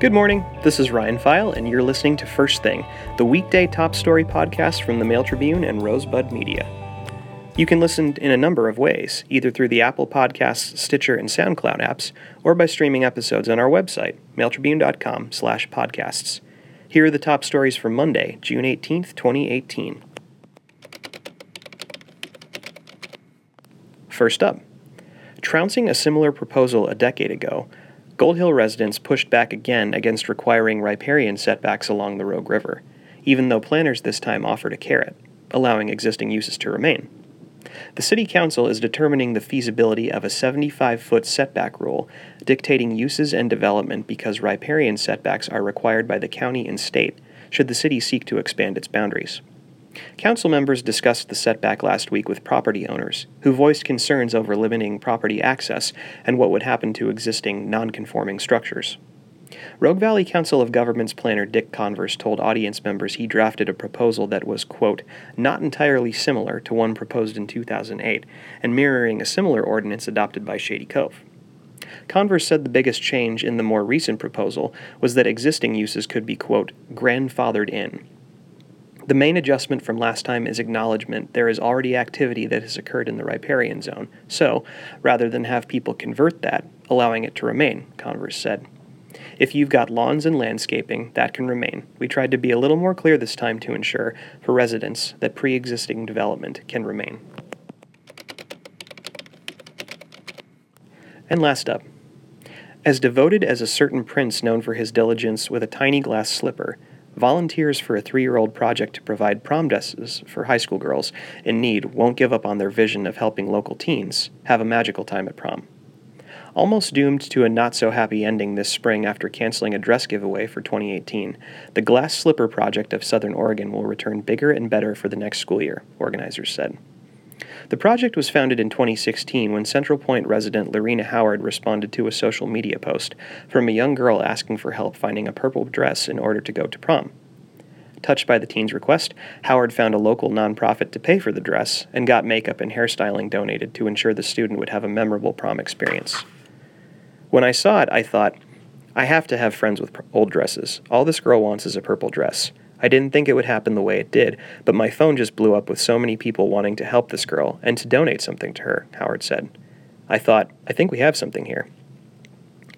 Good morning. This is Ryan Pfeil, and you're listening to First Thing, the weekday top story podcast from the Mail Tribune and Rosebud Media. You can listen in a number of ways, either through the Apple Podcasts, Stitcher, and SoundCloud apps, or by streaming episodes on our website, mailtribune.com slash podcasts. Here are the top stories for Monday, June 18th, 2018. First up, trouncing a similar proposal a decade ago, Gold Hill residents pushed back again against requiring riparian setbacks along the Rogue River, even though planners this time offered a carrot, allowing existing uses to remain. The City Council is determining the feasibility of a 75 foot setback rule, dictating uses and development because riparian setbacks are required by the county and state should the city seek to expand its boundaries. Council members discussed the setback last week with property owners, who voiced concerns over limiting property access and what would happen to existing nonconforming structures. Rogue Valley Council of Governments planner Dick Converse told audience members he drafted a proposal that was, quote, not entirely similar to one proposed in 2008 and mirroring a similar ordinance adopted by Shady Cove. Converse said the biggest change in the more recent proposal was that existing uses could be, quote, grandfathered in, the main adjustment from last time is acknowledgement there is already activity that has occurred in the riparian zone, so, rather than have people convert that, allowing it to remain, Converse said. If you've got lawns and landscaping, that can remain. We tried to be a little more clear this time to ensure, for residents, that pre existing development can remain. And last up. As devoted as a certain prince known for his diligence with a tiny glass slipper, Volunteers for a three year old project to provide prom dresses for high school girls in need won't give up on their vision of helping local teens have a magical time at prom. Almost doomed to a not so happy ending this spring after canceling a dress giveaway for 2018, the Glass Slipper Project of Southern Oregon will return bigger and better for the next school year, organizers said. The project was founded in 2016 when Central Point resident Lorena Howard responded to a social media post from a young girl asking for help finding a purple dress in order to go to prom. Touched by the teen's request, Howard found a local nonprofit to pay for the dress and got makeup and hairstyling donated to ensure the student would have a memorable prom experience. When I saw it, I thought, I have to have friends with old dresses. All this girl wants is a purple dress. I didn't think it would happen the way it did, but my phone just blew up with so many people wanting to help this girl and to donate something to her, Howard said. I thought, I think we have something here.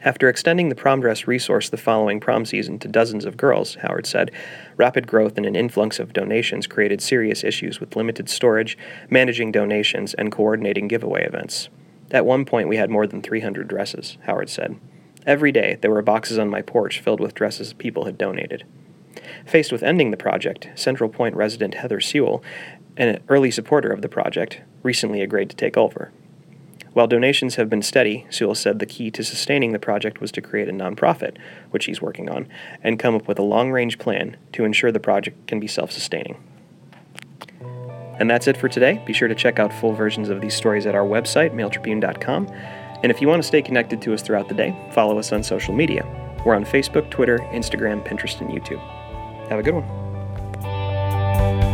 After extending the prom dress resource the following prom season to dozens of girls, Howard said, rapid growth and an influx of donations created serious issues with limited storage, managing donations, and coordinating giveaway events. At one point, we had more than 300 dresses, Howard said. Every day, there were boxes on my porch filled with dresses people had donated. Faced with ending the project, Central Point resident Heather Sewell, an early supporter of the project, recently agreed to take over. While donations have been steady, Sewell said the key to sustaining the project was to create a nonprofit, which he's working on, and come up with a long range plan to ensure the project can be self sustaining. And that's it for today. Be sure to check out full versions of these stories at our website, mailtribune.com. And if you want to stay connected to us throughout the day, follow us on social media. We're on Facebook, Twitter, Instagram, Pinterest, and YouTube. Have a good one.